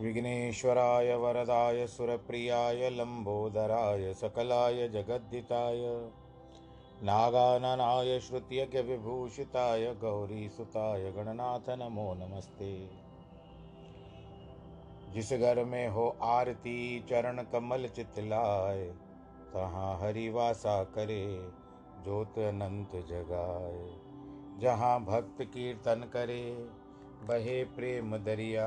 विघ्नेश्वराय वरदाय सुरप्रियाय लम्बोदराय सकलाय जगद्दिताय नागाननाय श्रुत्यज्ञविभूषिताय गौरीसुताय, गणनाथ नमो नमस्ते। जिस घर में हो आरती, चरण कमल चितलाय, तहाँ हरिवासा करे, ज्योत अनंत जगाए जहाँ भक्त कीर्तन करे, बहे प्रेम दरिया।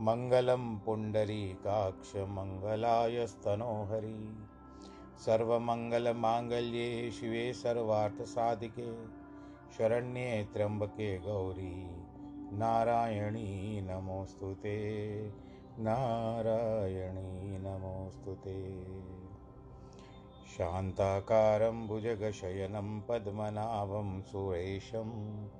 मङ्गलं पुण्डरीकाक्ष मङ्गलायस्तनोहरि सर्वमङ्गलमाङ्गल्ये शिवे सर्वार्थसाधिके, शरण्ये त्र्यम्बके गौरी। नारायणी नमोऽस्तु ते, नारायणी नमोऽस्तु ते। शान्ताकारं भुजगशयनं पद्मनाभं सुरेशम्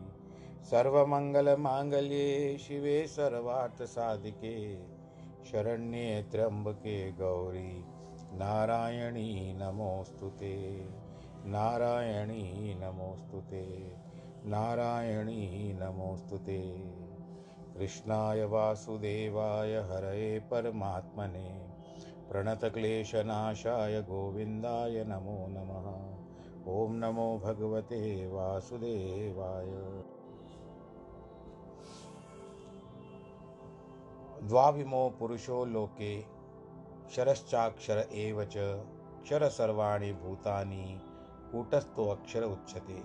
सर्वमङ्गलमाङ्गल्ये शिवे सर्वार्थसाधिके शरण्ये त्र्यम्बके गौरी, नारायणी नमोऽस्तु ते, नारायणी नमोऽस्तु ते, नारायणी नमोऽस्तु ते। कृष्णाय वासुदेवाय हरये परमात्मने, प्रणतक्लेशनाशाय गोविन्दाय नमो नमः। ॐ नमो भगवते वासुदेवाय। द्वाविमो पुरुषो लोके क्षरश्चाक्षर एव च क्षर सर्वाणी भूतानि कूटस्थो अक्षर उच्यते।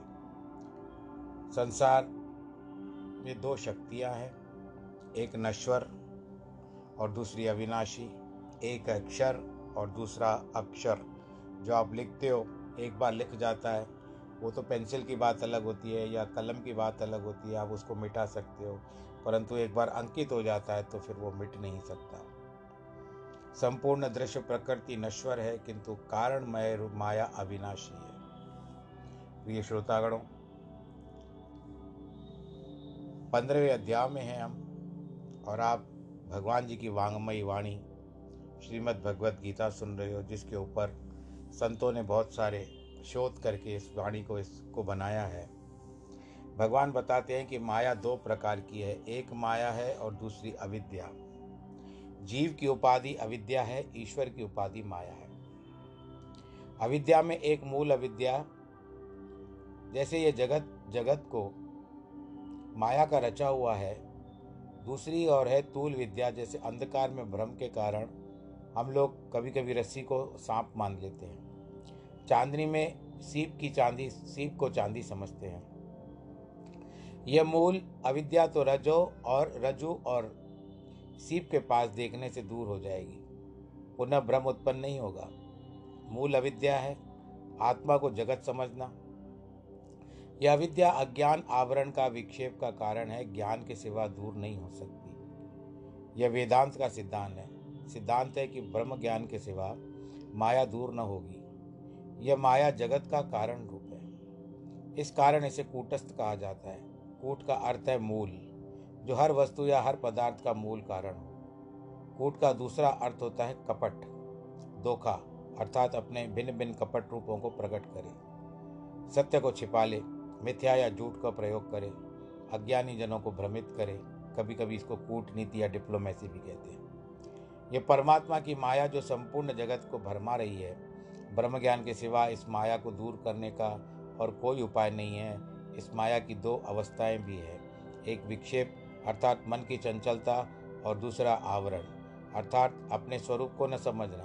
संसार में दो शक्तियाँ हैं, एक नश्वर और दूसरी अविनाशी, एक अक्षर और दूसरा अक्षर। जो आप लिखते हो, एक बार लिख जाता है, वो तो पेंसिल की बात अलग होती है या कलम की बात अलग होती है, आप उसको मिटा सकते हो। परंतु एक बार अंकित हो जाता है तो फिर वो मिट नहीं सकता। संपूर्ण दृश्य प्रकृति नश्वर है, किंतु कारणमय माया अविनाशी है। प्रिय श्रोतागणों, पंद्रहवें अध्याय में हैं हम, और आप भगवान जी की वांगमयी वाणी श्रीमद् भगवत गीता सुन रहे हो, जिसके ऊपर संतों ने बहुत सारे शोध करके इस वाणी को, इसको बनाया है। भगवान बताते हैं कि माया दो प्रकार की है, एक माया है और दूसरी अविद्या। जीव की उपाधि अविद्या है, ईश्वर की उपाधि माया है। अविद्या में एक मूल अविद्या, जैसे ये जगत जगत को माया का रचा हुआ है, दूसरी और है तूल विद्या, जैसे अंधकार में भ्रम के कारण हम लोग कभी कभी रस्सी को सांप मान लेते हैं। चांदनी में सीप की चांदी, सीप को चांदी समझते हैं। यह मूल अविद्या तो रजो और रजू और सीप के पास देखने से दूर हो जाएगी। पुनः भ्रम उत्पन्न नहीं होगा। मूल अविद्या है। आत्मा को जगत समझना। यह अविद्या अज्ञान आवरण का विक्षेप का कारण है। ज्ञान के सिवा दूर नहीं हो सकती। यह वेदांत का सिद्धांत है। सिद्धांत है कि ब्रह्म ज्ञान के सिवा माया दूर न होगी। यह माया जगत का कारण रूप है। इस कारण इसे कूटस्थ कहा जाता है। कूट का अर्थ है मूल, जो हर वस्तु या हर पदार्थ का मूल कारण हो। कूट का दूसरा अर्थ होता है कपट, धोखा, अर्थात अपने भिन्न भिन्न कपट रूपों को प्रकट करे। सत्य को छिपा ले, मिथ्या या झूठ का प्रयोग करे अज्ञानी जनों को भ्रमित करे कभी कभी इसको कूटनीति या डिप्लोमेसी भी कहते हैं। ये परमात्मा की माया जो संपूर्ण जगत को भरमा रही है ब्रह्म ज्ञान के सिवा इस माया को दूर करने का और कोई उपाय नहीं है इस माया की दो अवस्थाएँ भी है। एक विक्षेप, अर्थात मन की चंचलता, और दूसरा आवरण, अर्थात अपने स्वरूप को न समझना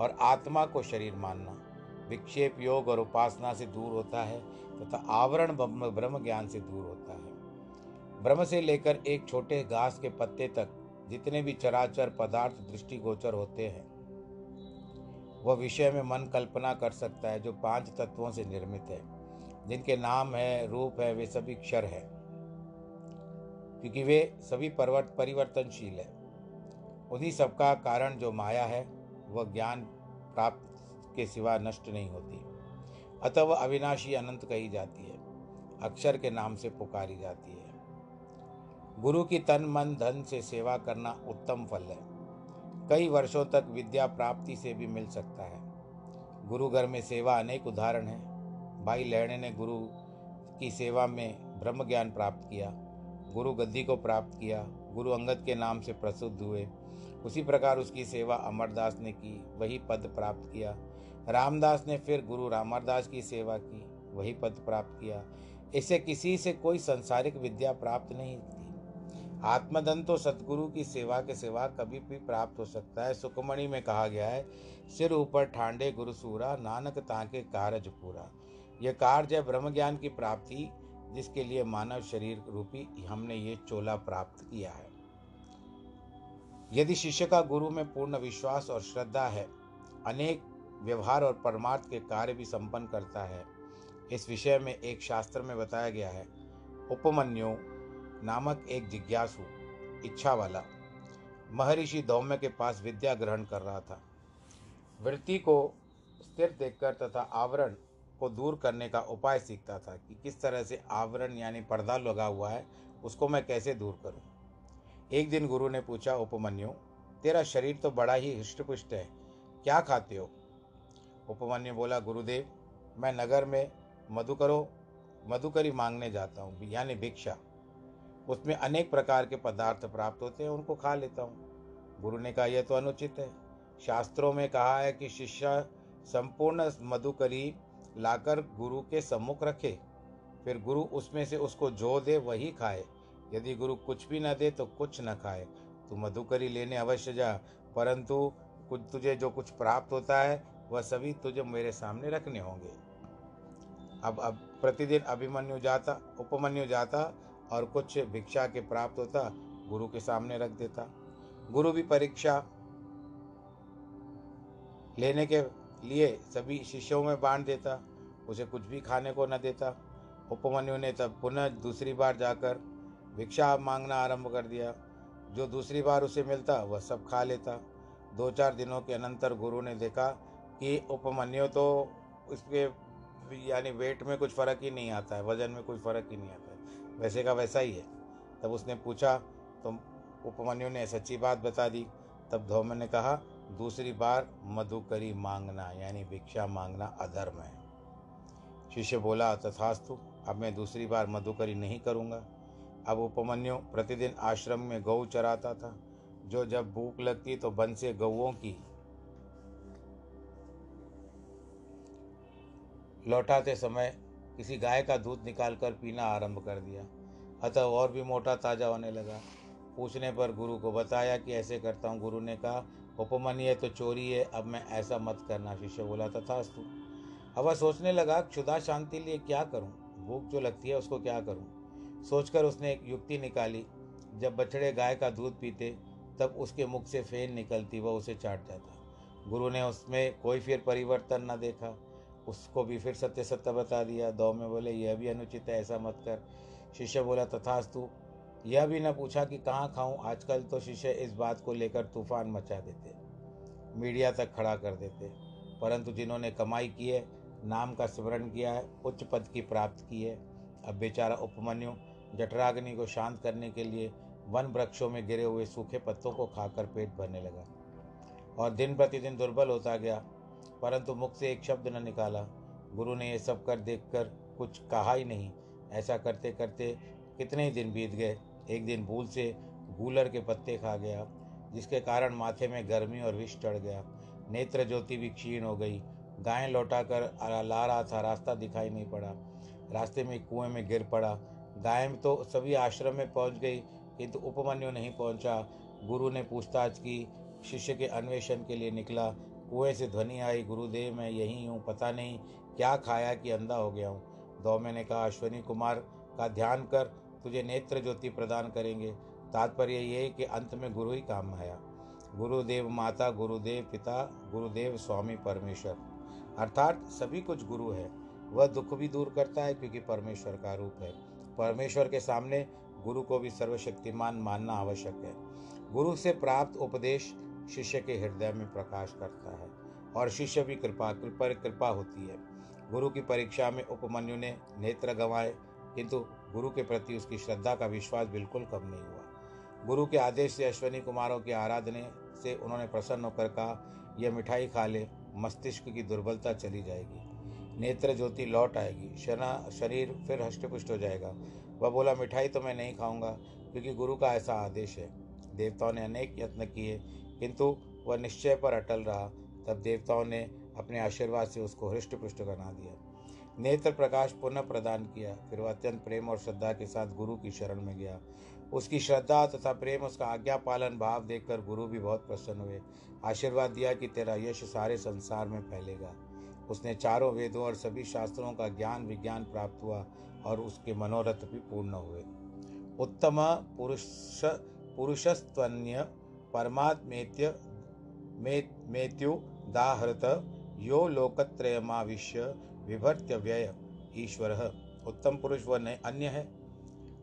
और आत्मा को शरीर मानना। विक्षेप योग और उपासना से दूर होता है तथा तो आवरण ब्रह्म ज्ञान से दूर होता है। ब्रह्म से लेकर एक छोटे घास के पत्ते तक जितने भी चराचर पदार्थ दृष्टिगोचर होते हैं, वह विषय में मन कल्पना कर सकता है जो पाँच तत्वों से निर्मित है। जिनके नाम है, रूप है, वे सभी क्षर है। क्योंकि वे सभी परिवर्त परिवर्तनशील है। उन्हीं सबका कारण जो माया है, वह ज्ञान प्राप्त के सिवा नष्ट नहीं होती। अतः वह अविनाशी अनंत कही जाती है। अक्षर के नाम से पुकारी जाती है। गुरु की तन मन धन से सेवा करना उत्तम फल है। कई वर्षों तक विद्या प्राप्ति से भी मिल सकता है। गुरु घर में सेवा अनेक उदाहरण है। भाई लहणे ने गुरु की सेवा में ब्रह्म ज्ञान प्राप्त किया, गुरु गद्दी को प्राप्त किया, गुरु अंगद के नाम से प्रसिद्ध हुए। उसी प्रकार उसकी सेवा अमरदास ने की, वही पद प्राप्त किया। रामदास ने फिर गुरु रामरदास की सेवा की, वही पद प्राप्त किया। इसे किसी से कोई संसारिक विद्या प्राप्त नहीं थी। आत्मदन तो सतगुरु की सेवा के सेवा कभी भी प्राप्त हो सकता है, सुखमणि में कहा गया है, सिर ऊपर ठांडे गुरुसूरा नानक ताके कारज पूरा। यह कार्य है ब्रह्म ज्ञान की प्राप्ति, जिसके लिए मानव शरीर रूपी हमने ये चोला प्राप्त किया है। यदि शिष्य का गुरु में पूर्ण विश्वास और श्रद्धा है, अनेक व्यवहार और परमार्थ के कार्य भी संपन्न करता है। इस विषय में एक शास्त्र में बताया गया है, उपमन्यु नामक एक जिज्ञासु, इच्छा वाला, महर्षि दौम्य के पास विद्या ग्रहण कर रहा था। वृत्ति को स्थिर देखकर तथा आवरण को दूर करने का उपाय सीखता था कि किस तरह से आवरण यानी पर्दा लगा हुआ है, उसको मैं कैसे दूर करूँ। एक दिन गुरु ने पूछा, उपमन्यु, तेरा शरीर तो बड़ा ही हृष्टपुष्ट है, क्या खाते हो? उपमन्यु बोला, गुरुदेव, मैं नगर में मधुकरो मधुकरी मांगने जाता हूँ, यानी भिक्षा। उसमें अनेक प्रकार के पदार्थ प्राप्त होते हैं, उनको खा लेता हूँ। गुरु ने कहा, यह तो अनुचित है। शास्त्रों में कहा है कि शिष्य संपूर्ण मधुकरी लाकर गुरु के सम्मुख रखे। फिर गुरु उसमें से उसको जो दे, वही खाए। यदि गुरु कुछ भी न दे तो कुछ न खाए। तू मधुकरी लेने अवश्य जा, परंतु कुछ तुझे जो कुछ प्राप्त होता है, वह सभी तुझे मेरे सामने रखने होंगे। अब अब प्रतिदिन अभिमन्यु जाता, उपमन्यु जाता, और कुछ भिक्षा के प्राप्त होता, गुरु के सामने रख देता। गुरु भी परीक्षा लेने के लिए सभी शिष्यों में बांट देता, उसे कुछ भी खाने को न देता। उपमन्यु ने तब पुनः दूसरी बार जाकर भिक्षा मांगना आरंभ कर दिया। जो दूसरी बार उसे मिलता, वह सब खा लेता। दो चार दिनों के अनंतर गुरु ने देखा कि उपमन्यु तो उसके यानी वेट में कुछ फ़र्क ही नहीं आता है, वज़न में कोई फ़र्क ही नहीं आता है। वैसे का वैसा ही है। तब उसने पूछा तो उपमन्यु ने सच्ची बात बता दी? तब धौम्य ने कहा दूसरी बार मधुकरी मांगना, यानी भिक्षा मांगना अधर्म है। शिष्य बोला, तथास्तु, अब मैं दूसरी बार मधुकरी नहीं करूँगा। अब उपमन्यु प्रतिदिन आश्रम में गौ चराता था। जो जब भूख लगती तो बन से गौओं की लौटाते समय किसी गाय का दूध निकालकर पीना आरंभ कर दिया। अतः और भी मोटा ताज़ा होने लगा। पूछने पर गुरु को बताया कि ऐसे करता हूँ। गुरु ने कहा उपमन्य तो चोरी है, अब मैं ऐसा मत करना, शिष्य बोला, तथास्तु। अब वह सोचने लगा क्षुदा शांति लिए क्या करूँ? भूख जो लगती है उसको क्या करूँ? सोचकर उसने एक युक्ति निकाली। जब बछड़े गाय का दूध पीते, तब उसके मुख से फेन निकलती, वह उसे चाट जाता। गुरु ने उसमें कोई फिर परिवर्तन न देखा। उसको भी फिर सत्य सत्य बता दिया। दो में बोले, यह भी अनुचित है, ऐसा मत कर। शिष्य बोला, तथास्तु यह भी न पूछा कि कहाँ खाऊं, आजकल तो शिष्य इस बात को लेकर तूफ़ान मचा देते, मीडिया तक खड़ा कर देते, परंतु जिन्होंने कमाई की है, नाम का स्मरण किया है, उच्च पद की प्राप्त की है, अब बेचारा उपमन्यु, जठराग्नि को शांत करने के लिए वन वृक्षों में गिरे हुए सूखे पत्तों को खाकर पेट भरने लगा, और दिन प्रतिदिन दुर्बल होता गया, परंतु मुख से एक शब्द न निकाला, गुरु ने यह सब कर देखकर कुछ कहा ही नहीं, ऐसा करते करते कितने ही दिन बीत गए एक दिन भूल से गूलर के पत्ते खा गया, जिसके कारण माथे में गर्मी और विष चढ़ गया। नेत्र ज्योति भी क्षीण हो गई। गायें लौटा कर ला रहा था, रास्ता दिखाई नहीं पड़ा। रास्ते में कुएँ में गिर पड़ा। गायें तो सभी आश्रम में पहुँच गई, किंतु तो उपमन्यु नहीं पहुँचा। गुरु ने पूछताछ की, शिष्य के अन्वेषण के लिए निकला। कुएँ से ध्वनि आई, गुरुदेव मैं यहीं हूँ, पता नहीं क्या खाया कि अंधा हो गया हूँ। दौमे ने कहा, अश्वनी कुमार का ध्यान कर तुझे नेत्र ज्योति प्रदान करेंगे। तात्पर्य ये कि अंत में गुरु ही काम आया। गुरुदेव माता, गुरुदेव पिता, गुरुदेव स्वामी परमेश्वर। अर्थात सभी कुछ गुरु है। वह दुख भी दूर करता है क्योंकि परमेश्वर का रूप है। परमेश्वर के सामने गुरु को भी सर्वशक्तिमान मानना आवश्यक है। गुरु से प्राप्त उपदेश शिष्य के हृदय में प्रकाश करता है और शिष्य भी कृपा कृपा कृपा होती है। गुरु की परीक्षा में उपमन्यु ने नेत्र गंवाए, किंतु गुरु के प्रति उसकी श्रद्धा का विश्वास बिल्कुल कम नहीं हुआ। गुरु के आदेश से अश्वनी कुमारों की आराधने से उन्होंने प्रसन्न होकर कहा, यह मिठाई खा ले, मस्तिष्क की दुर्बलता चली जाएगी। नेत्र ज्योति लौट आएगी, शना, शरीर फिर हष्टपुष्ट हो जाएगा। वह बोला, मिठाई तो मैं नहीं खाऊँगा, क्योंकि गुरु का ऐसा आदेश है। देवताओं ने अनेक यत्न किए, किंतु वह निश्चय पर अटल रहा। तब देवताओं ने अपने आशीर्वाद से उसको हृष्ट पुष्ट बना दिया। नेत्र प्रकाश पुनः प्रदान किया, फिर वह अत्यंत प्रेम और श्रद्धा के साथ गुरु की शरण में गया। उसकी श्रद्धा तथा प्रेम, उसका आज्ञा पालन भाव देखकर गुरु भी बहुत प्रसन्न हुए। आशीर्वाद दिया कि तेरा यश सारे संसार में फैलेगा। उसने चारों वेदों और सभी शास्त्रों का ज्ञान विज्ञान प्राप्त हुआ और उसके मनोरथ भी पूर्ण हुए। उत्तम पुरुष, पुरुषस्त्वन्य परमात्मेत्य मेत्यु दाहृत यो लोकत्रयमाविश्य विभर्त्य व्यय ईश्वर। उत्तम पुरुष व अन्य है,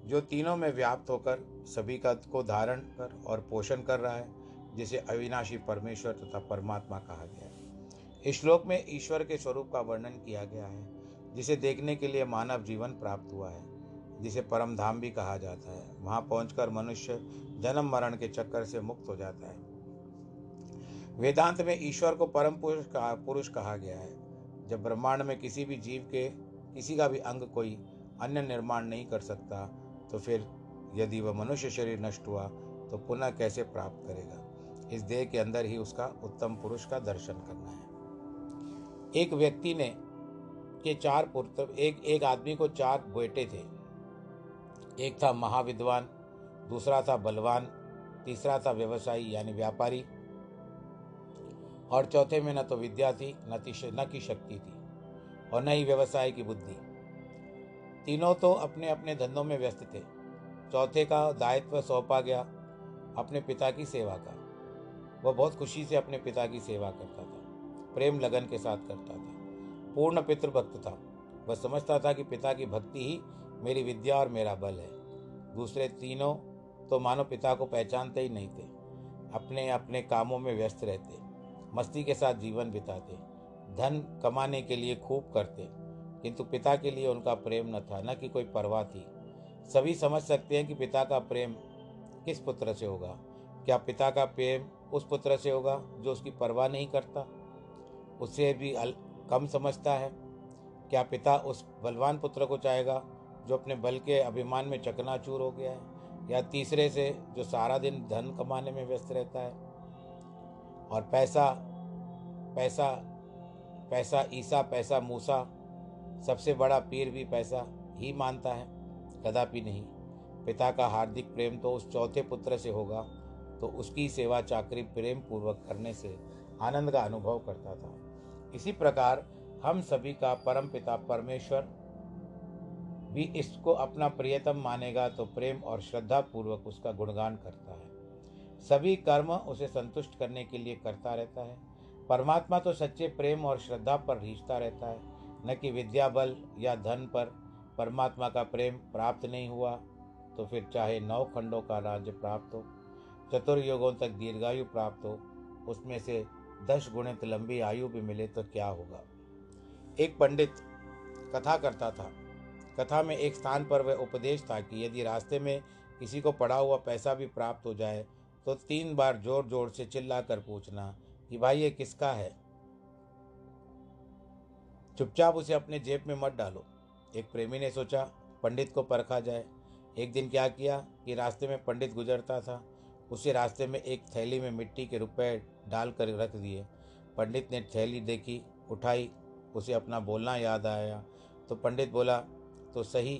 जो तीनों में व्याप्त होकर सभी का को धारण कर और पोषण कर रहा है, जिसे अविनाशी परमेश्वर तथा परमात्मा कहा गया है। इस श्लोक में ईश्वर के स्वरूप का वर्णन किया गया है, जिसे देखने के लिए मानव जीवन प्राप्त हुआ है, जिसे परम धाम भी कहा जाता है। वहाँ पहुंचकर मनुष्य जन्म मरण के चक्कर से मुक्त हो जाता है। वेदांत में ईश्वर को परम पुरुष कहा पुरुष कहा गया है। जब ब्रह्मांड में किसी भी जीव के, किसी का भी अंग कोई अन्य निर्माण नहीं कर सकता तो फिर यदि वह मनुष्य शरीर नष्ट हुआ तो पुनः कैसे प्राप्त करेगा? इस देह के अंदर ही उसका उत्तम पुरुष का दर्शन करना है। एक व्यक्ति ने के चार पुत्र, एक एक आदमी को चार बेटे थे। एक था महाविद्वान, दूसरा था बलवान, तीसरा था व्यवसायी यानी व्यापारी और चौथे में न तो विद्या थी, न न की शक्ति थी, और न ही व्यवसाय की बुद्धि। तीनों तो अपने अपने धंधों में व्यस्त थे। चौथे का दायित्व सौंपा गया अपने पिता की सेवा का। वह बहुत खुशी से अपने पिता की सेवा करता था, प्रेम लगन के साथ करता था, पूर्ण पितृभक्त था। वह समझता था कि पिता की भक्ति ही मेरी विद्या और मेरा बल है। दूसरे तीनों तो मानो पिता को पहचानते ही नहीं थे अपने अपने कामों में व्यस्त रहते। मस्ती के साथ जीवन बिताते, धन कमाने के लिए खूब करते, किंतु पिता के लिए उनका प्रेम न था, न कि कोई परवाह थी। सभी समझ सकते हैं कि पिता का प्रेम किस पुत्र से होगा। क्या पिता का प्रेम उस पुत्र से होगा जो उसकी परवाह नहीं करता? उसे भी कम समझता है। क्या पिता उस बलवान पुत्र को चाहेगा जो अपने बल के अभिमान में चकनाचूर हो गया है? या तीसरे से जो सारा दिन धन कमाने में व्यस्त रहता है? और पैसा पैसा पैसा ईसा, पैसा मूसा, सबसे बड़ा पीर भी पैसा ही मानता है, कदापि नहीं। पिता का हार्दिक प्रेम तो उस चौथे पुत्र से होगा तो उसकी सेवा चाकरी प्रेम पूर्वक करने से आनंद का अनुभव करता था। इसी प्रकार हम सभी का परम पिता परमेश्वर भी इसको अपना प्रियतम मानेगा तो प्रेम और श्रद्धा पूर्वक उसका गुणगान करता है। सभी कर्म उसे संतुष्ट करने के लिए करता रहता है। परमात्मा तो सच्चे प्रेम और श्रद्धा पर रीछता रहता है। न कि विद्या बल या धन पर परमात्मा का प्रेम प्राप्त नहीं हुआ तो फिर चाहे नौ खंडों का राज्य प्राप्त हो चतुर्युगों तक दीर्घायु प्राप्त हो, उसमें से दस गुणित लंबी आयु भी मिले तो क्या होगा? एक पंडित कथा करता था। कथा में एक स्थान पर वह उपदेश था कि यदि रास्ते में किसी को पड़ा हुआ पैसा भी प्राप्त हो जाए तो तीन बार ज़ोर ज़ोर से चिल्ला कर पूछना कि भाई ये किसका है? चुपचाप उसे अपने जेब में मत डालो। एक प्रेमी ने सोचा, पंडित को परखा जाए। एक दिन क्या किया कि रास्ते में पंडित गुजरता था। उसे रास्ते में एक थैली में मिट्टी के रुपए डाल कर रख दिए। पंडित ने थैली देखी, उठाई, उसे अपना बोलना याद आया। तो पंडित बोला तो सही,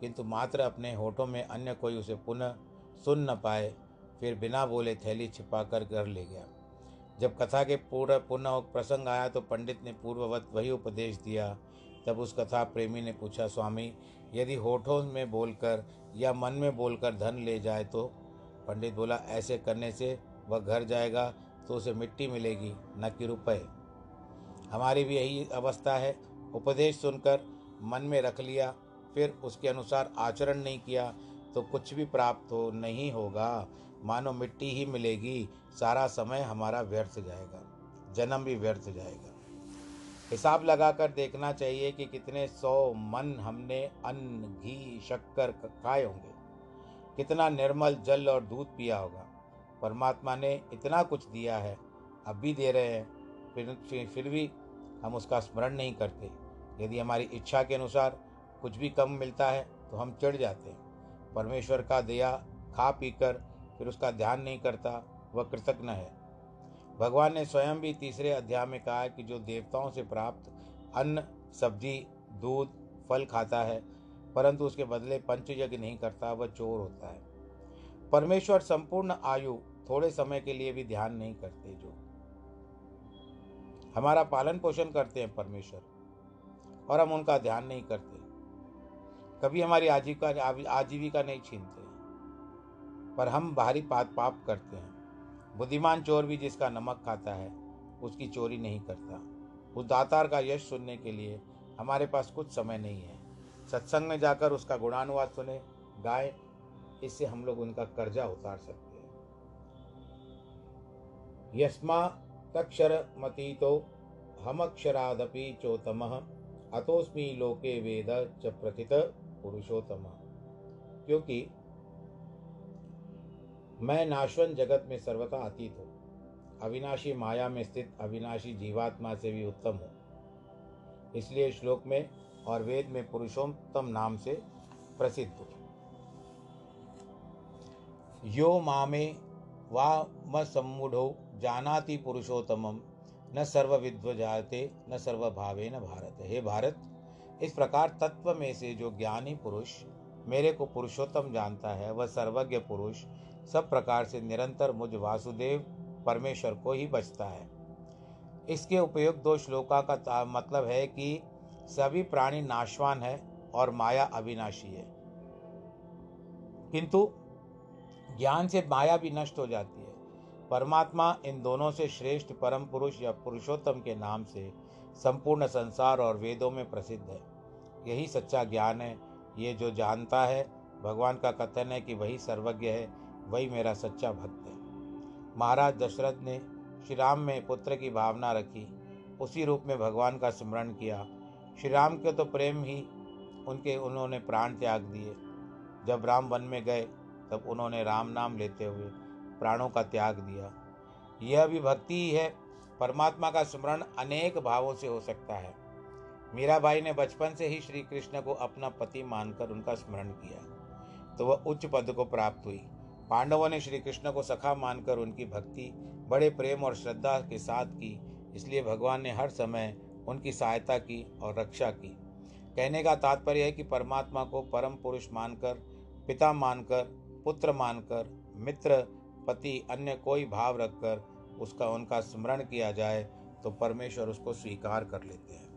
किंतु मात्र अपने होठों में अन्य कोई उसे पुनः सुन न पाए। फिर बिना बोले थैली छिपा कर घर ले गया। जब कथा के पूरा पुनः प्रसंग आया तो पंडित ने पूर्ववत वही उपदेश दिया। तब उस कथा प्रेमी ने पूछा, स्वामी, यदि होठों में बोलकर या मन में बोलकर धन ले जाए तो? पंडित बोला, ऐसे करने से वह घर जाएगा तो उसे मिट्टी मिलेगी, न कि रुपए। हमारी भी यही अवस्था है। उपदेश सुनकर मन में रख लिया। फिर उसके अनुसार आचरण नहीं किया तो कुछ भी प्राप्त हो नहीं होगा। मानो मिट्टी ही मिलेगी, सारा समय हमारा व्यर्थ जाएगा, जन्म भी व्यर्थ जाएगा। हिसाब लगाकर देखना चाहिए कि कितने सौ मन हमने अन्न, घी, शक्कर खाए होंगे। कितना निर्मल जल और दूध पिया होगा। परमात्मा ने इतना कुछ दिया है, अब भी दे रहे हैं फिर फिर भी हम उसका स्मरण नहीं करते। यदि हमारी इच्छा के अनुसार कुछ भी कम मिलता है तो हम चढ़ जाते हैं। परमेश्वर का दया खा पीकर फिर उसका ध्यान नहीं करता, वह कृतज्ञ है। भगवान ने स्वयं भी तीसरे अध्याय में कहा है कि जो देवताओं से प्राप्त अन्न, सब्ज़ी, दूध, फल खाता है, परंतु उसके बदले पंचयज्ञ नहीं करता, वह चोर होता है। परमेश्वर संपूर्ण आयु थोड़े समय के लिए भी ध्यान नहीं करते जो। हमारा पालन पोषण करते हैं परमेश्वर, और हम उनका ध्यान नहीं करते। कभी हमारी आजीविका आजीविका नहीं छीनते। पर हम बाहरी पाप पाप करते हैं। बुद्धिमान चोर भी जिसका नमक खाता है, उसकी चोरी नहीं करता। उस दातार का यश सुनने के लिए हमारे पास कुछ समय नहीं है। सत्संग में जाकर उसका गुणानुवाद सुने, गाए, इससे हम लोग उनका कर्जा उतार सकते हैं। यस्मा तक्षर मती तो हम अक्षरादपि चोतम अतोस्मी लोके वेद च प्रथित पुरुषोत्तम। क्योंकि मैं नाशवन जगत में सर्वथा अतीत हूँ। अविनाशी माया में स्थित अविनाशी जीवात्मा से भी उत्तम हूँ। इसलिए श्लोक में और वेद में पुरुषोत्तम नाम से प्रसिद्ध हूँ। यो मामे वा म सम्मूढ़ो जानाति पुरुषोत्तमम न सर्व जाते न सर्व भावे न भारत। हे भारत, इस प्रकार तत्व में से जो ज्ञानी पुरुष मेरे को पुरुषोत्तम जानता है, वह सर्वज्ञ पुरुष सब प्रकार से निरंतर मुझ वासुदेव परमेश्वर को ही बचता है। इसके उपयोग दो श्लोका का मतलब है कि सभी प्राणी नाशवान है और माया अविनाशी है। किंतु ज्ञान से माया भी नष्ट हो जाती है। परमात्मा इन दोनों से श्रेष्ठ परम पुरुष या पुरुषोत्तम के नाम से संपूर्ण संसार और वेदों में प्रसिद्ध है। यही सच्चा ज्ञान है। ये जो जानता है, भगवान का कथन है कि वही सर्वज्ञ है। वही मेरा सच्चा भक्त है। महाराज दशरथ ने श्री राम में पुत्र की भावना रखी। उसी रूप में भगवान का स्मरण किया। श्री राम के तो प्रेम ही उनके, उन्होंने प्राण त्याग दिए। जब राम वन में गए, तब उन्होंने राम नाम लेते हुए प्राणों का त्याग दिया। यह भी भक्ति ही है। परमात्मा का स्मरण अनेक भावों से हो सकता है। मीरा भाई ने बचपन से ही श्री कृष्ण को अपना पति मानकर उनका स्मरण किया। तो वह उच्च पद को प्राप्त हुई। पांडवों ने श्री कृष्ण को सखा मानकर उनकी भक्ति, बड़े प्रेम और श्रद्धा के साथ की। इसलिए भगवान ने हर समय उनकी सहायता की और रक्षा की। कहने का तात्पर्य है कि परमात्मा को परम पुरुष मानकर, पिता मानकर, पुत्र मानकर, मित्र, पति, अन्य कोई भाव रखकर उसका, उनका स्मरण किया जाए तो परमेश्वर उसको स्वीकार कर लेते हैं।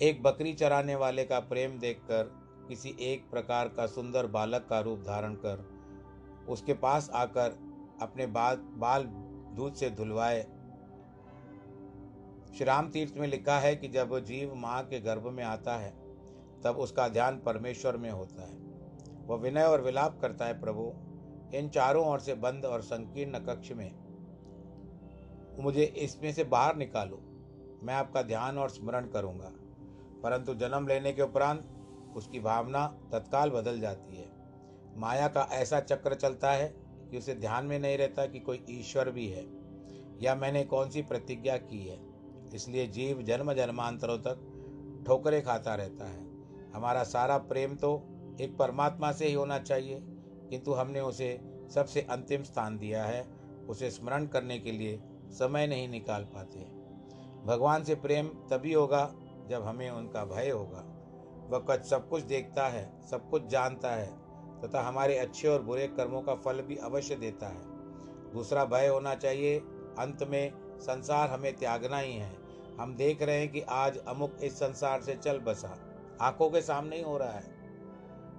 एक बकरी चराने वाले का प्रेम देखकर किसी एक प्रकार का सुंदर बालक का रूप धारण कर उसके पास आकर अपने बाल बाल दूध से धुलवाए। श्री राम तीर्थ में लिखा है कि जब जीव माँ के गर्भ में आता है, तब उसका ध्यान परमेश्वर में होता है। वह विनय और विलाप करता है, प्रभु, इन चारों ओर से बंद और संकीर्ण कक्ष में, मुझे इसमें से बाहर निकालो। मैं आपका ध्यान और स्मरण करूँगा। परंतु जन्म लेने के उपरांत उसकी भावना तत्काल बदल जाती है। माया का ऐसा चक्र चलता है कि उसे ध्यान में नहीं रहता कि कोई ईश्वर भी है, या मैंने कौन सी प्रतिज्ञा की है। इसलिए जीव जन्म जन्मांतरों तक ठोकरे खाता रहता है। हमारा सारा प्रेम तो एक परमात्मा से ही होना चाहिए, किंतु हमने उसे सबसे अंतिम स्थान दिया है, उसे स्मरण करने के लिए समय नहीं निकाल पाते। भगवान से प्रेम तभी होगा जब हमें उनका भय होगा। वह कच सब कुछ देखता है, सब कुछ जानता है तथा हमारे अच्छे और बुरे कर्मों का फल भी अवश्य देता है। दूसरा भय होना चाहिए, अंत में संसार हमें त्यागना ही है। हम देख रहे हैं कि आज अमुक इस संसार से चल बसा। आँखों के सामने ही हो रहा है।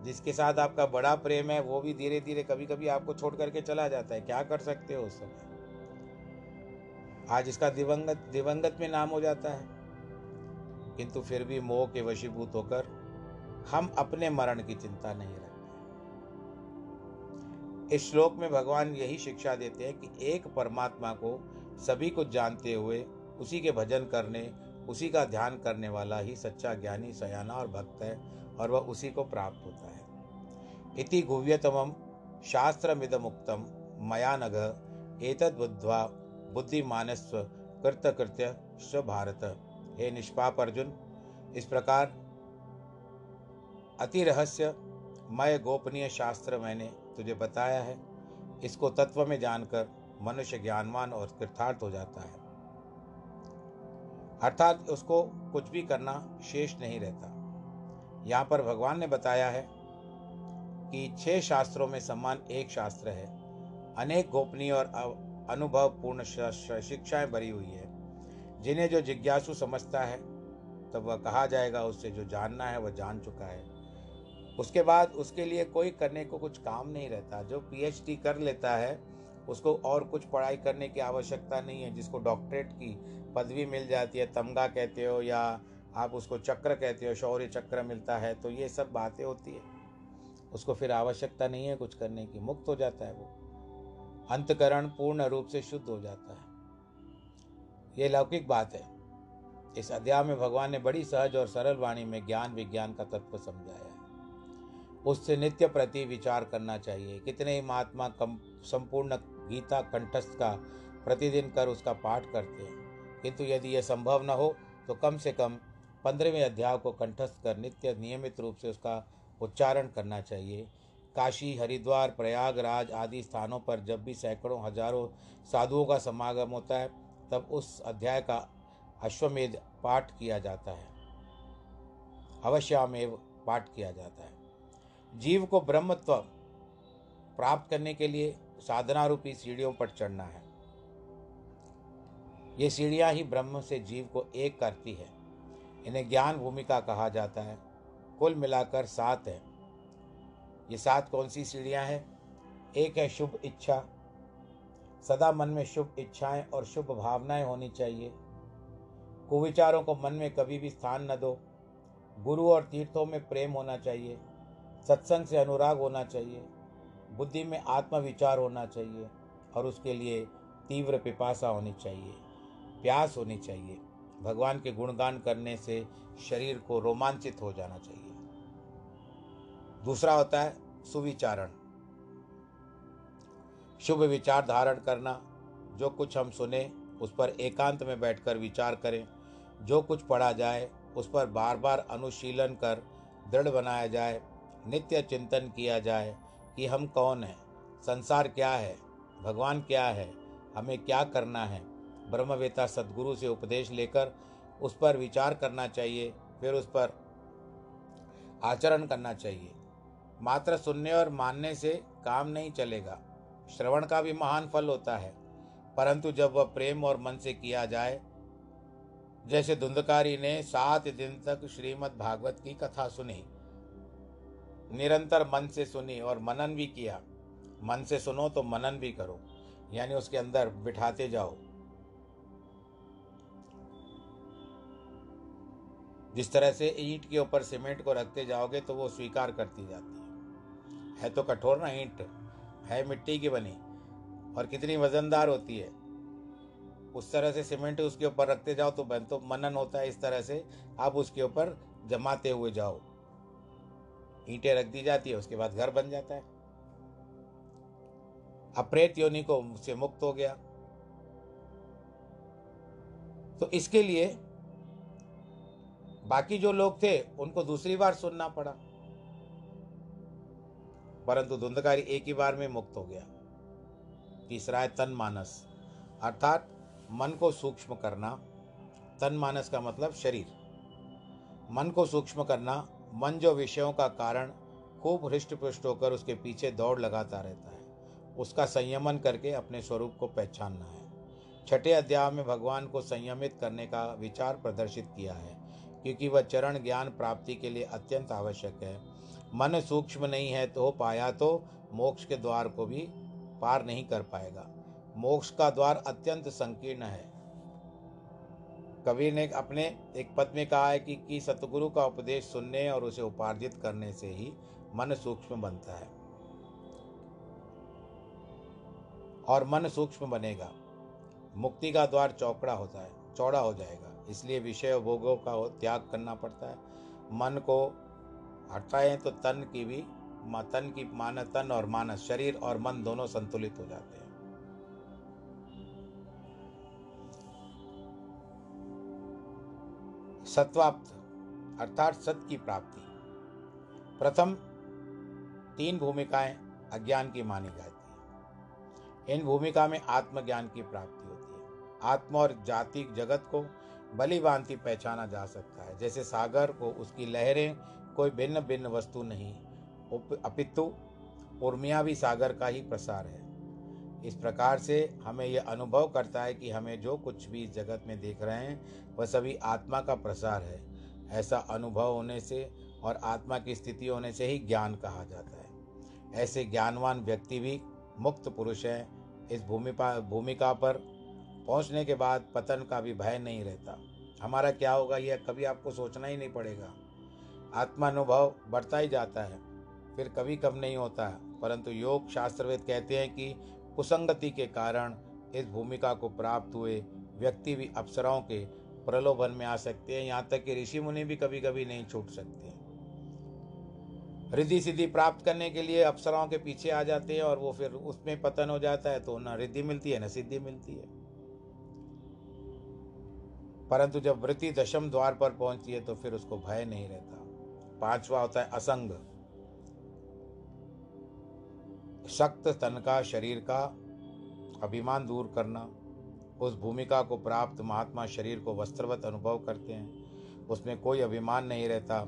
जिसके साथ आपका बड़ा प्रेम है, वो भी धीरे धीरे कभी कभी आपको छोड़ करके चला जाता है। क्या कर सकते हो उस समय? आज इसका दिवंगत दिवंगत में नाम हो जाता है। किंतु फिर भी मोह के वशीभूत होकर हम अपने मरण की चिंता नहीं रखते। इस श्लोक में भगवान यही शिक्षा देते हैं कि एक परमात्मा को सभी कुछ जानते हुए उसी के भजन करने, उसी का ध्यान करने वाला ही सच्चा ज्ञानी, सयाना और भक्त है और वह उसी को प्राप्त होता है। इति गुह्यतम शास्त्रमिदमुक्तम मया नघ एतद बुद्ध्वा बुद्धिमानस्व कृतकृत्य स्व भारत हे निष्पाप अर्जुन, इस प्रकार अति रहस्य मय गोपनीय शास्त्र मैंने तुझे बताया है। इसको तत्व में जानकर मनुष्य ज्ञानवान और कृतार्थ हो जाता है। अर्थात उसको कुछ भी करना शेष नहीं रहता। यहाँ पर भगवान ने बताया है कि छह शास्त्रों में सम्मान एक शास्त्र है। अनेक गोपनीय और अनुभव पूर्ण शिक्षाएँ भरी हुई है। जिन्हें जो जिज्ञासु समझता है, तब वह कहा जाएगा, उससे जो जानना है, वह जान चुका है। उसके बाद उसके लिए कोई करने को कुछ काम नहीं रहता। जो पीएचडी कर लेता है, उसको और कुछ पढ़ाई करने की आवश्यकता नहीं है, जिसको डॉक्टरेट की पदवी मिल जाती है, तमगा कहते हो या आप उसको चक्र कहते हो, शौर्य चक्र मिलता है तो ये सब बातें होती है। उसको फिर आवश्यकता नहीं है कुछ करने की, मुक्त हो जाता है वो। अंतकरण पूर्ण रूप से शुद्ध हो जाता है। ये लौकिक बात है। इस अध्याय में भगवान ने बड़ी सहज और सरल वाणी में ज्ञान विज्ञान का तत्व समझाया। उससे नित्य प्रति विचार करना चाहिए। कितने ही महात्मा कम, संपूर्ण गीता कंठस्थ का प्रतिदिन कर उसका पाठ करते हैं। किंतु यदि यह संभव न हो तो कम से कम पंद्रहवें अध्याय को कंठस्थ कर नित्य नियमित रूप से उसका उच्चारण करना चाहिए। काशी, हरिद्वार, प्रयागराज आदि स्थानों पर जब भी सैकड़ों, हज़ारों साधुओं का समागम होता है, तब उस अध्याय का अश्वमेध पाठ किया जाता है। अवश्यामेव पाठ किया जाता है। जीव को ब्रह्मत्व प्राप्त करने के लिए साधना रूपी सीढ़ियों पर चढ़ना है। ये सीढ़ियाँ ही ब्रह्म से जीव को एक करती है। इन्हें ज्ञान भूमिका कहा जाता है। कुल मिलाकर सात है। ये सात कौन सी सीढ़ियाँ हैं? एक है शुभ इच्छा। सदा मन में शुभ इच्छाएँ और शुभ भावनाएँ होनी चाहिए। कुविचारों को मन में कभी भी स्थान न दो। गुरु और तीर्थों में प्रेम होना चाहिए। सत्संग से अनुराग होना चाहिए, बुद्धि में आत्मविचार होना चाहिए और उसके लिए तीव्र पिपासा होनी चाहिए, प्यास होनी चाहिए। भगवान के गुणगान करने से शरीर को रोमांचित हो जाना चाहिए। दूसरा होता है सुविचारण। शुभ विचार धारण करना, जो कुछ हम सुने उस पर एकांत में बैठकर विचार करें। जो कुछ पढ़ा जाए उस पर बार बार अनुशीलन कर, दृढ़ बनाया जाए। नित्य चिंतन किया जाए कि हम कौन हैं? संसार क्या है? भगवान क्या है? हमें क्या करना है? ब्रह्मवेता सदगुरु से उपदेश लेकर उस पर विचार करना चाहिए, फिर उस पर आचरण करना चाहिए। मात्र सुनने और मानने से काम नहीं चलेगा। श्रवण का भी महान फल होता है। परंतु जब वह प्रेम और मन से किया जाए, जैसे धुंधकारी ने सात दिन तक श्रीमद् भागवत की कथा सुनी। निरंतर मन से सुनी और मनन भी किया। मन से सुनो तो मनन भी करो, यानी उसके अंदर बिठाते जाओ। जिस तरह से ईंट के ऊपर सीमेंट को रखते जाओगे तो वो स्वीकार करती जाती है। है तो कठोर ना ईंट, है मिट्टी की बनी, और कितनी वजनदार होती है। उस तरह से सीमेंट उसके ऊपर रखते जाओ तो बन तो मनन होता है इस तरह से। आप उसके ऊपर जमाते हुए जाओ। ईंटें रख दी जाती है, उसके बाद घर बन जाता है। अप्रेत योनि को से मुक्त हो गया। तो इसके लिए बाकी जो लोग थे, उनको दूसरी बार सुनना पड़ा। परंतु धुंधकारी एक ही बार में मुक्त हो गया। तीसरा है तन मानस अर्थात मन को सूक्ष्म करना। तन मानस का मतलब शरीर। मन को सूक्ष्म करना मन जो विषयों का कारण खूब हृष्ट पुष्ट होकर उसके पीछे दौड़ लगाता रहता है। उसका संयमन करके अपने स्वरूप को पहचानना है। छठे अध्याय में भगवान को संयमित करने का विचार प्रदर्शित किया है, क्योंकि वह चरण ज्ञान प्राप्ति के लिए अत्यंत आवश्यक है। मन सूक्ष्म नहीं है तो पाया तो मोक्ष के द्वार को भी पार नहीं कर पाएगा। मोक्ष का द्वार अत्यंत संकीर्ण है। कबीर ने अपने एक पद में कहा है कि, कि सतगुरु का उपदेश सुनने और उसे उपार्जित करने से ही मन सूक्ष्म बनता है। और मन सूक्ष्म बनेगा। मुक्ति का द्वार चौकड़ा होता है चौड़ा हो जाएगा। इसलिए विषय भोगों का त्याग करना पड़ता है। मन को हटाएँ तो तन की भी तन की मान तन और मानस शरीर और मन दोनों संतुलित हो जाते हैं। सत्वाप्त, अर्थात सत्य की प्राप्ति। प्रथम, तीन भूमिकाएँ अज्ञान की मानी जाती है। इन भूमिका में आत्मज्ञान की प्राप्ति होती है। आत्म और जाति जगत को बली भांति पहचाना जा सकता है। जैसे सागर को उसकी लहरें कोई भिन्न भिन्न वस्तु नहीं अपितु उर्मिया भी सागर का ही प्रसार है। इस प्रकार से हमें यह अनुभव करता है कि हमें जो कुछ भी इस जगत में देख रहे हैं, वह सभी आत्मा का प्रसार है। ऐसा अनुभव होने से और आत्मा की स्थिति होने से ही ज्ञान कहा जाता है। ऐसे ज्ञानवान व्यक्ति भी मुक्त पुरुष है। इस भूमि भूमिका पर पहुँचने के बाद पतन का भी भय नहीं रहता। हमारा क्या होगा, यह कभी आपको सोचना ही नहीं पड़ेगा। आत्मानुभव बढ़ता ही जाता है। फिर कभी कम नहीं होता। परंतु योग शास्त्रवेद कहते हैं कि कुसंगति के कारण इस भूमिका को प्राप्त हुए व्यक्ति भी अप्सराओं के प्रलोभन में आ सकते हैं। यहाँ तक कि ऋषि मुनि भी कभी कभी नहीं छूट सकते रिद्धि सिद्धि प्राप्त करने के लिए अप्सराओं के पीछे आ जाते हैं और वो फिर उसमें पतन हो जाता है तो न रिद्धि मिलती है, न सिद्धि मिलती है। परंतु जब वृत्ति दशम द्वार पर पहुँचती है तो फिर उसको भय नहीं रहता। पांचवा होता है असंग। सख्त तन का, शरीर का अभिमान दूर करना। उस भूमिका को प्राप्त महात्मा शरीर को वस्त्रवत अनुभव करते हैं। उसमें कोई अभिमान नहीं रहता।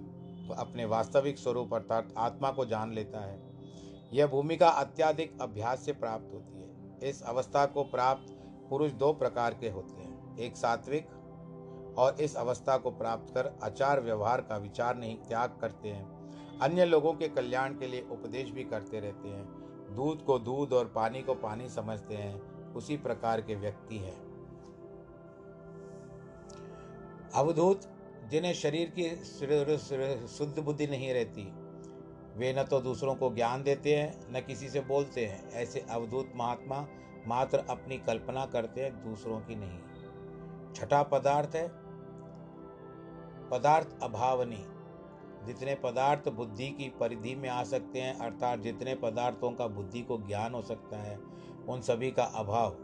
तो अपने वास्तविक स्वरूप अर्थात आत्मा को जान लेता है। यह भूमिका अत्याधिक अभ्यास से प्राप्त होती है। इस अवस्था को प्राप्त पुरुष दो प्रकार के होते हैं। एक सात्विक और इस अवस्था को प्राप्त कर आचार व्यवहार का विचार नहीं, त्याग करते हैं। अन्य लोगों के कल्याण के लिए उपदेश भी करते रहते हैं। दूध को दूध और पानी को पानी समझते हैं, उसी प्रकार के व्यक्ति हैं। अवधूत, जिन्हें शरीर की शुद्ध बुद्धि नहीं रहती, वे न तो दूसरों को ज्ञान देते हैं, न किसी से बोलते हैं। ऐसे अवधूत महात्मा मात्र अपनी कल्पना करते हैं, दूसरों की नहीं। छठा पदार्थ है, पदार्थ अभावनी। जितने पदार्थ बुद्धि की परिधि में आ सकते हैं, अर्थात जितने पदार्थों का बुद्धि को ज्ञान हो सकता है, उन सभी का अभाव।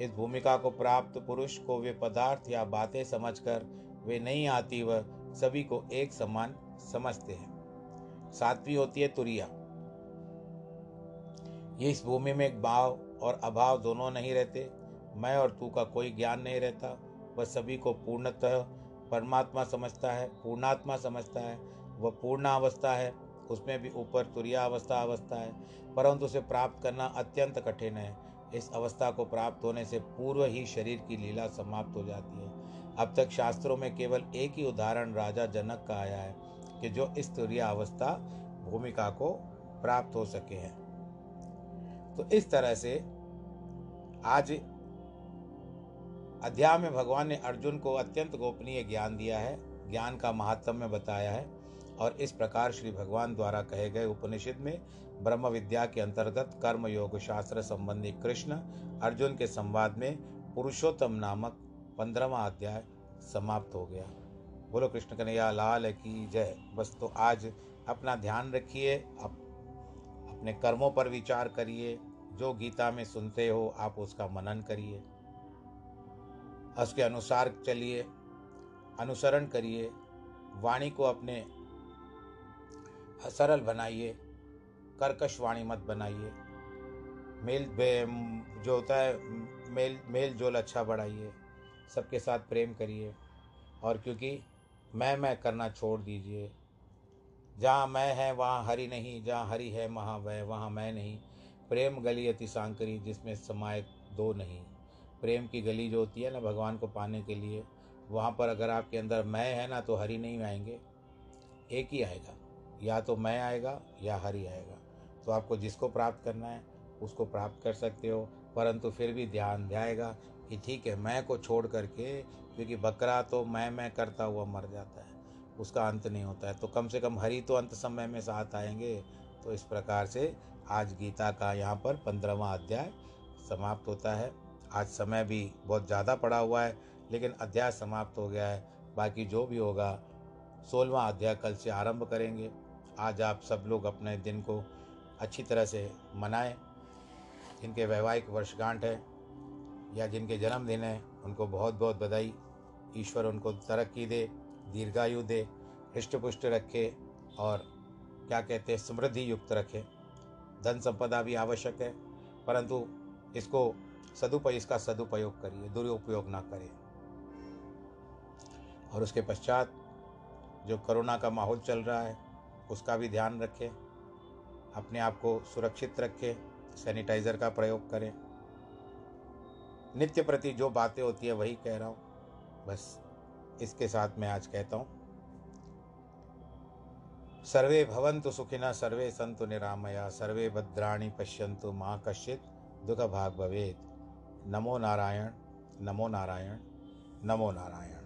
इस भूमिका को प्राप्त पुरुष को वे पदार्थ या बातें समझकर वे नहीं आती, वह सभी को एक समान समझते हैं। सातवीं होती है तुरिया। ये इस भूमि में भाव और अभाव दोनों नहीं रहते। मैं और तू का कोई ज्ञान नहीं रहता। वह सभी को पूर्णतः परमात्मा समझता है, पूर्णात्मा समझता है वह पूर्ण अवस्था है, उसमें भी ऊपर तुरिया अवस्था अवस्था है, परंतु उसे प्राप्त करना अत्यंत कठिन है। इस अवस्था को प्राप्त होने से पूर्व ही शरीर की लीला समाप्त हो जाती है। अब तक शास्त्रों में केवल एक ही उदाहरण राजा जनक का आया है कि जो इस तुरिया अवस्था भूमिका को प्राप्त हो सके हैं। तो इस तरह से आज अध्याय में भगवान ने अर्जुन को अत्यंत गोपनीय ज्ञान दिया है, ज्ञान का महात्म्य बताया है। और इस प्रकार श्री भगवान द्वारा कहे गए उपनिषद में ब्रह्म विद्या के अंतर्गत कर्म योग शास्त्र संबंधी कृष्ण अर्जुन के संवाद में पुरुषोत्तम नामक पंद्रहवा अध्याय समाप्त हो गया। बोलो कृष्ण कन्हैया लाल की जय? बस तो आज अपना ध्यान रखिए अप, अपने कर्मों पर विचार करिए जो गीता में सुनते हो आप उसका मनन करिए। उसके अनुसार चलिए अनुसरण करिए वाणी को अपने सरल बनाइए, कर्कश वाणी मत बनाइए। मेल जो होता है मेल मेल जोल अच्छा बढ़ाइए, सबके साथ प्रेम करिए। और क्योंकि मैं मैं करना छोड़ दीजिए। जहाँ मैं है, वहाँ हरि नहीं, जहाँ हरि है वहाँ वह वहाँ मैं नहीं। प्रेम गली अति सांकरी, जिसमें समाये दो नहीं। प्रेम की गली जो होती है ना, भगवान को पाने के लिए, वहाँ पर अगर आपके अंदर मैं है ना तो हरि नहीं आएँगे। एक ही आएगा। या तो मैं आएगा या हरि आएगा। तो आपको जिसको प्राप्त करना है, उसको प्राप्त कर सकते हो, परंतु फिर भी ध्यान जाएगा कि ठीक है, मैं को छोड़ करके, क्योंकि बकरा तो मैं मैं करता हुआ मर जाता है, उसका अंत नहीं होता है। तो कम से कम हरि तो अंत समय में साथ आएँगे। तो इस प्रकार से आज गीता का यहाँ पर पंद्रहवा अध्याय समाप्त होता है। आज समय भी बहुत ज़्यादा पड़ा हुआ है, लेकिन अध्याय समाप्त हो गया है। बाकी जो भी होगा सोलवा अध्याय कल से आरंभ करेंगे। आज आप सब लोग अपने दिन को अच्छी तरह से मनाएँ। जिनके वैवाहिक वर्षगांठ है या जिनके जन्मदिन है, उनको बहुत बहुत बधाई। ईश्वर उनको तरक्की दे, दीर्घायु दे हृष्ट पुष्ट रखे और क्या कहते हैं, समृद्धि युक्त रखे। धन संपदा भी आवश्यक है, परंतु इसको सदुपयोग, इसका सदुपयोग करिए, दुरुपयोग ना करें। और उसके पश्चात जो कोरोना का माहौल चल रहा है उसका भी ध्यान रखें, अपने आप को सुरक्षित रखें, सैनिटाइज़र का प्रयोग करें। नित्य प्रति जो बातें होती है वही कह रहा हूँ। बस इसके साथ मैं आज कहता हूँ। सर्वे भवन्तु सुखिनः सर्वे सन्तु निरामया, सर्वे भद्राणि पश्यन्तु माँ कश्चित दुख भाग भवेत्। नमो नारायण नमो नारायण नमो नारायण।